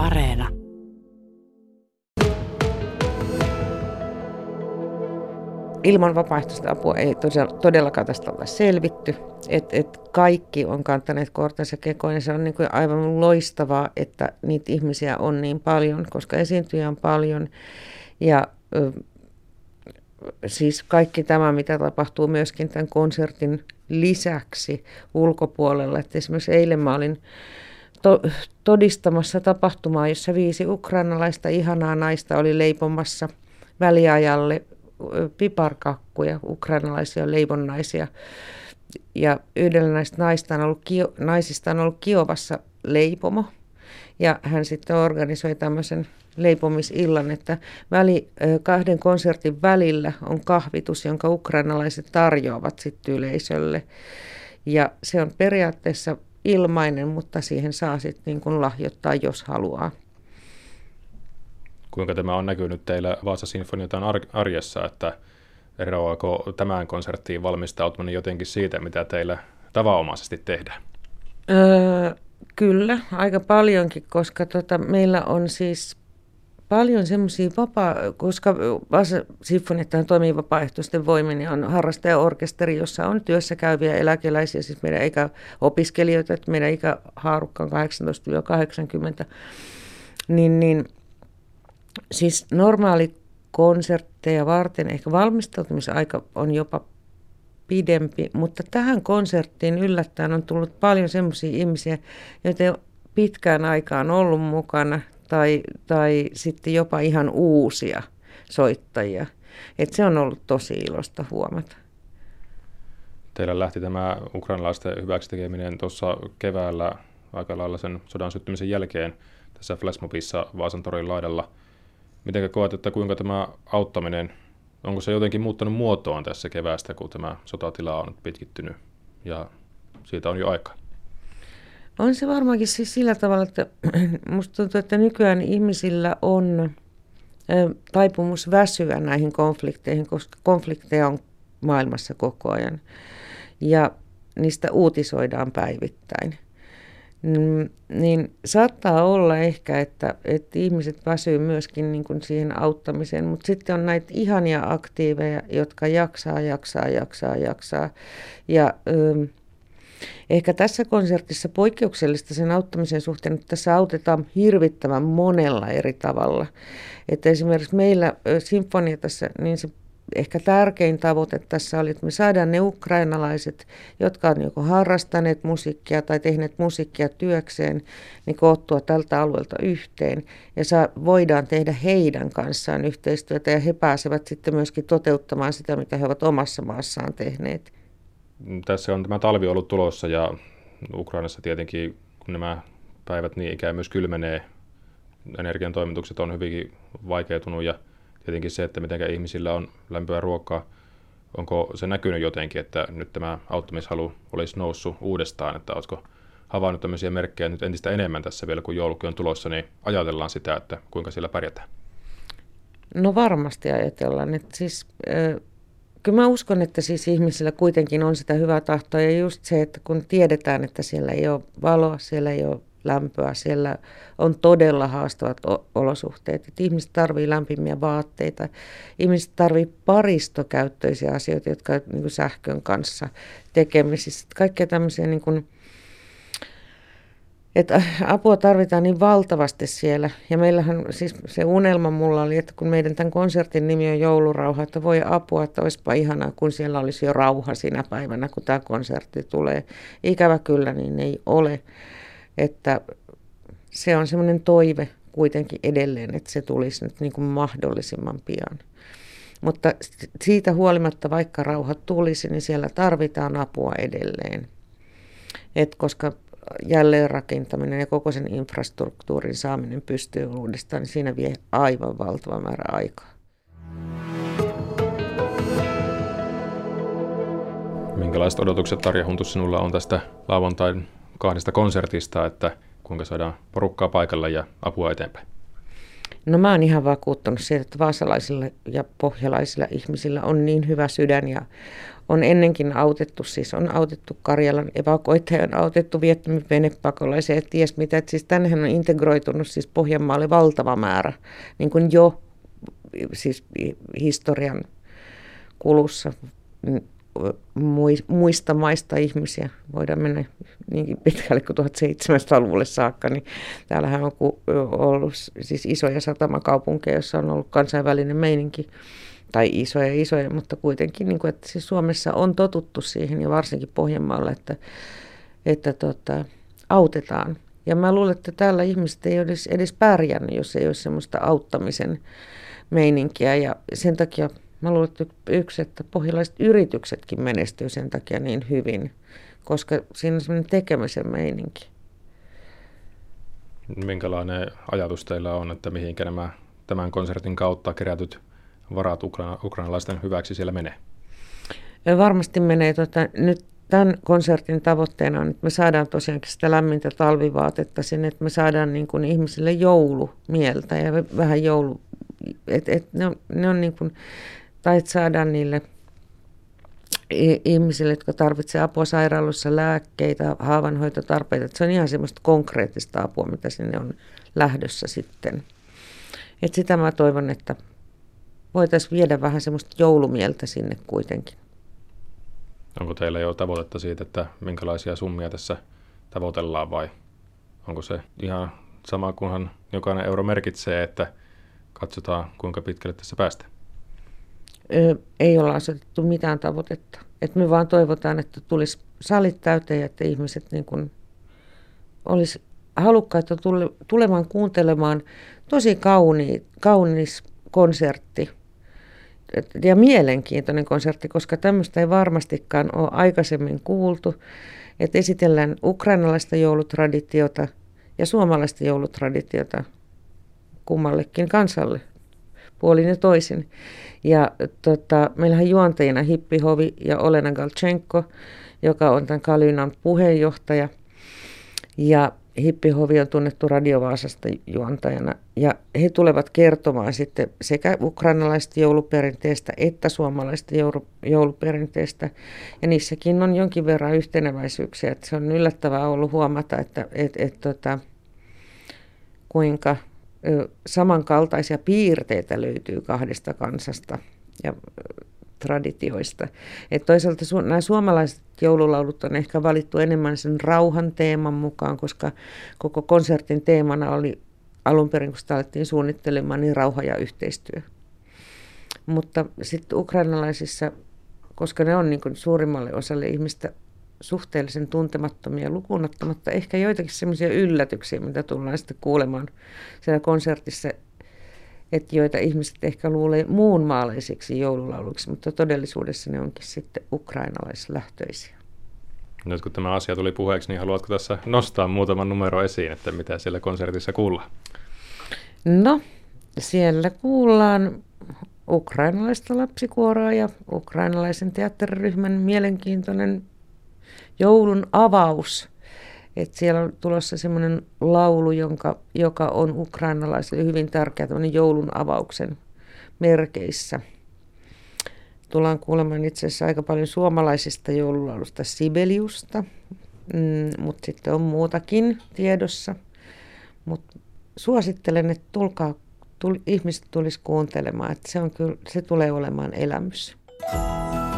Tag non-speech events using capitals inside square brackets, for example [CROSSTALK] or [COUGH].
Areena. Ilman vapaaehtoista apua ei todellakaan tästä olla selvitty. Et, et kaikki on kantaneet kortensa kekoon ja se on niin kuin aivan loistavaa, että niitä ihmisiä on niin paljon, koska esiintyjä on paljon. Ja ö, siis kaikki tämä, mitä tapahtuu myöskin tämän konsertin lisäksi ulkopuolella. Et esimerkiksi eilen mä olin to- todistamassa tapahtumaa, jossa viisi ukrainalaista ihanaa naista oli leipomassa väliajalle piparkakkuja, ukrainalaisia leivonnaisia. Ja yhdellä näistä naista on ollut, naisista on ollut Kiovassa leipomo. Ja hän sitten organisoi tämmöisen leipomisillan, että väli, kahden konsertin välillä on kahvitus, jonka ukrainalaiset tarjoavat sitten yleisölle. Ja se on periaatteessa ilmainen, mutta siihen saa sitten niin kuin lahjoittaa, jos haluaa. Kuinka tämä on näkynyt teillä Vaasa Sinfoniatan arjessa, että eroako tämän konserttiin valmistautuminen jotenkin siitä, mitä teillä tavanomaisesti tehdään? Öö, kyllä, aika paljonkin, koska tota, meillä on siis paljon semmoisia vapaa, koska Vaasa Sinfoniattahan toimii vapaaehtoisten voimin, niin on harrastajaorkesteri, jossa on työssä käyviä eläkeläisiä, siis meidän ikäopiskelijoita, että meidän ikähaarukka on 18-80, niin, niin siis normaali konsertteja varten ehkä valmistautumisaika on jopa pidempi, mutta tähän konserttiin yllättäen on tullut paljon semmoisia ihmisiä, joita pitkään aikaan ollut mukana tai, tai sitten jopa ihan uusia soittajia. Et se on ollut tosi ilosta huomata. Teillä lähti tämä ukrainalaisten hyväksi tekeminen tuossa keväällä aika lailla sen sodan syttymisen jälkeen tässä Flashmobissa Vaasan torin laidalla – Miten koet, että kuinka tämä auttaminen, onko se jotenkin muuttanut muotoaan tässä keväästä, kun tämä sotatila on pitkittynyt ja siitä on jo aika? On se varmaankin siis sillä tavalla, että [CLEARS THROAT] musta tuntuu, että nykyään ihmisillä on taipumus väsyä näihin konflikteihin, koska konflikteja on maailmassa koko ajan. Ja niistä uutisoidaan päivittäin. Mm, niin saattaa olla ehkä, että, että ihmiset väsyy myöskin niin kuin siihen auttamiseen, mutta sitten on näitä ihania aktiiveja, jotka jaksaa, jaksaa, jaksaa, jaksaa. Ja ö, ehkä tässä konsertissa poikkeuksellista sen auttamisen suhteen, että tässä autetaan hirvittävän monella eri tavalla. Että esimerkiksi meillä Sinfonia tässä, niin se ehkä tärkein tavoite tässä oli, että me saadaan ne ukrainalaiset, jotka on joko harrastaneet musiikkia tai tehneet musiikkia työkseen, niin koottua tältä alueelta yhteen. Ja saa, voidaan tehdä heidän kanssaan yhteistyötä ja he pääsevät sitten myöskin toteuttamaan sitä, mitä he ovat omassa maassaan tehneet. Tässä on tämä talvi ollut tulossa ja Ukrainassa tietenkin, kun nämä päivät niin ikään myös kylmenee, energian toimitukset on hyvinkin vaikeutunut ja tietenkin se, että miten ihmisillä on lämpöä ruokaa, onko se näkynyt jotenkin, että nyt tämä auttamishalu olisi noussut uudestaan, että oletko havainnut tämmöisiä merkkejä nyt entistä enemmän tässä vielä, kun joulukin on tulossa, niin ajatellaan sitä, että kuinka siellä pärjätään? No varmasti ajatellaan, että siis äh, kyllä mä uskon, että siis ihmisillä kuitenkin on sitä hyvää tahtoa ja just se, että kun tiedetään, että siellä ei ole valoa, siellä ei ole lämpöä. Siellä on todella haastavat olosuhteet. Et ihmiset tarvitsevat lämpimiä vaatteita. Ihmiset tarvitsevat paristokäyttöisiä asioita, jotka ovat niin sähkön kanssa tekemisissä. Kaikkea tämmöisiä niin kuin, että [LAUGHS] apua tarvitaan niin valtavasti siellä. Ja meillähän siis se unelma mulla oli, että kun meidän tämän konsertin nimi on Joulurauha, että voi apua, että olisipa ihanaa, kun siellä olisi jo rauha sinä päivänä, kun tämä konsertti tulee. Ikävä kyllä, niin ei ole. Että se on semmoinen toive kuitenkin edelleen, että se tulisi nyt niin kuin mahdollisimman pian. Mutta siitä huolimatta, vaikka rauha tulisi, niin siellä tarvitaan apua edelleen. Et koska jälleenrakentaminen ja koko sen infrastruktuurin saaminen pystyy uudestaan, niin siinä vie aivan valtava määrä aikaa. Minkälaiset odotukset Tarja Huntus sinulla on tästä lauantain kahdesta konsertista, että kuinka saadaan porukkaa paikalle ja apua eteenpäin? No mä oon ihan vakuuttunut siitä, että vaasalaisilla ja pohjalaisilla ihmisillä on niin hyvä sydän ja on ennenkin autettu, siis on autettu Karjalan evakoita on autettu Vietnamin venepakolaisia ja ties mitä. Että siis tännehän on integroitunut siis Pohjanmaalle valtava määrä niin kuin jo siis historian kulussa muista maista ihmisiä. Voidaan mennä niinkin pitkälle kuin 1700-luvulle saakka, niin täällähän on ollut siis isoja satamakaupunkeja, joissa on ollut kansainvälinen meininki tai isoja isoja, mutta kuitenkin, niin kuin, että siis Suomessa on totuttu siihen ja varsinkin Pohjanmaalla, että, että tota, autetaan. Ja mä luulen, että täällä ihmiset ei olisi edes pärjännyt, jos ei olisi semmoista auttamisen meininkiä ja sen takia Mä luulen, että yksi, että pohjalaiset yrityksetkin menestyy sen takia niin hyvin, koska siinä on semmoinen tekemisen meininki. Minkälainen ajatus teillä on, että mihinkä nämä tämän konsertin kautta kerätyt varat ukra- ukrainalaisten hyväksi siellä menee? Varmasti menee. Tota, nyt tämän konsertin tavoitteena on, että me saadaan tosiaankin sitä lämmintä talvivaatetta sinne, että me saadaan niin kuin ihmisille joulumieltä ja vähän joulu... Et, et ne on, ne on niin kuin, tai että saadaan niille ihmisille, jotka tarvitsevat apua sairaaloissa, lääkkeitä, haavanhoitotarpeita. Että se on ihan semmoista konkreettista apua, mitä sinne on lähdössä sitten. Et sitä mä toivon, että voitaisiin viedä vähän semmoista joulumieltä sinne kuitenkin. Onko teillä jo tavoitetta siitä, että minkälaisia summia tässä tavoitellaan vai onko se ihan sama, kunhan jokainen euro merkitsee, että katsotaan kuinka pitkälle tässä päästään? ei olla asetettu mitään tavoitetta. Et me vaan toivotaan, että tulisi salit täyteen, että ihmiset niin kun olisi halukkaita tule, tulemaan kuuntelemaan tosi kauni, kaunis konsertti ja mielenkiintoinen konsertti, koska tämmöistä ei varmastikaan ole aikaisemmin kuultu, että esitellään ukrainalaista joulutraditiota ja suomalaista joulutraditiota kummallekin kansalle puolin ja toisin. Ja tota, meillähän juontajina Hippi Hovi ja Olena Galchenko, joka on tämän Kalynan puheenjohtaja. Ja Hippi Hovi on tunnettu Radiovaasasta juontajana. Ja he tulevat kertomaan sitten sekä ukrainalaista jouluperinteestä että suomalaista jouluperinteestä. Ja niissäkin on jonkin verran yhteneväisyyksiä. Että se on yllättävää ollut huomata, että et, et, tota, kuinka – samankaltaisia piirteitä löytyy kahdesta kansasta ja traditioista. Et toisaalta su- nämä suomalaiset joululaulut on ehkä valittu enemmän sen rauhan teeman mukaan, koska koko konsertin teemana oli alun perin, kun sitä alettiin suunnittelemaan, niin rauha ja yhteistyö. Mutta sitten ukrainalaisissa, koska ne on niin suurimmalle osalle ihmistä suhteellisen tuntemattomia lukunottamatta ehkä joitakin semmoisia yllätyksiä, mitä tullaan sitten kuulemaan siellä konsertissa, että joita ihmiset ehkä luulee muun maalaisiksi joululauluiksi, mutta todellisuudessa ne onkin sitten ukrainalaislähtöisiä. Nyt kun tämä asia tuli puheeksi, niin haluatko tässä nostaa muutaman numero esiin, että mitä siellä konsertissa kuullaan? No, siellä kuullaan ukrainalaista lapsikuoroa ja ukrainalaisen teatteriryhmän mielenkiintoinen joulun avaus. Että siellä on tulossa semmoinen laulu, jonka, joka on ukrainalaisille hyvin tärkeä joulun avauksen merkeissä. Tullaan kuulemaan itse asiassa aika paljon suomalaisista joululaulusta Sibeliusta, mm, mutta sitten on muutakin tiedossa. Mutta suosittelen, että tulkaa, tul, ihmiset tulisi kuuntelemaan, että se, on kyllä, se tulee olemaan elämys. Thank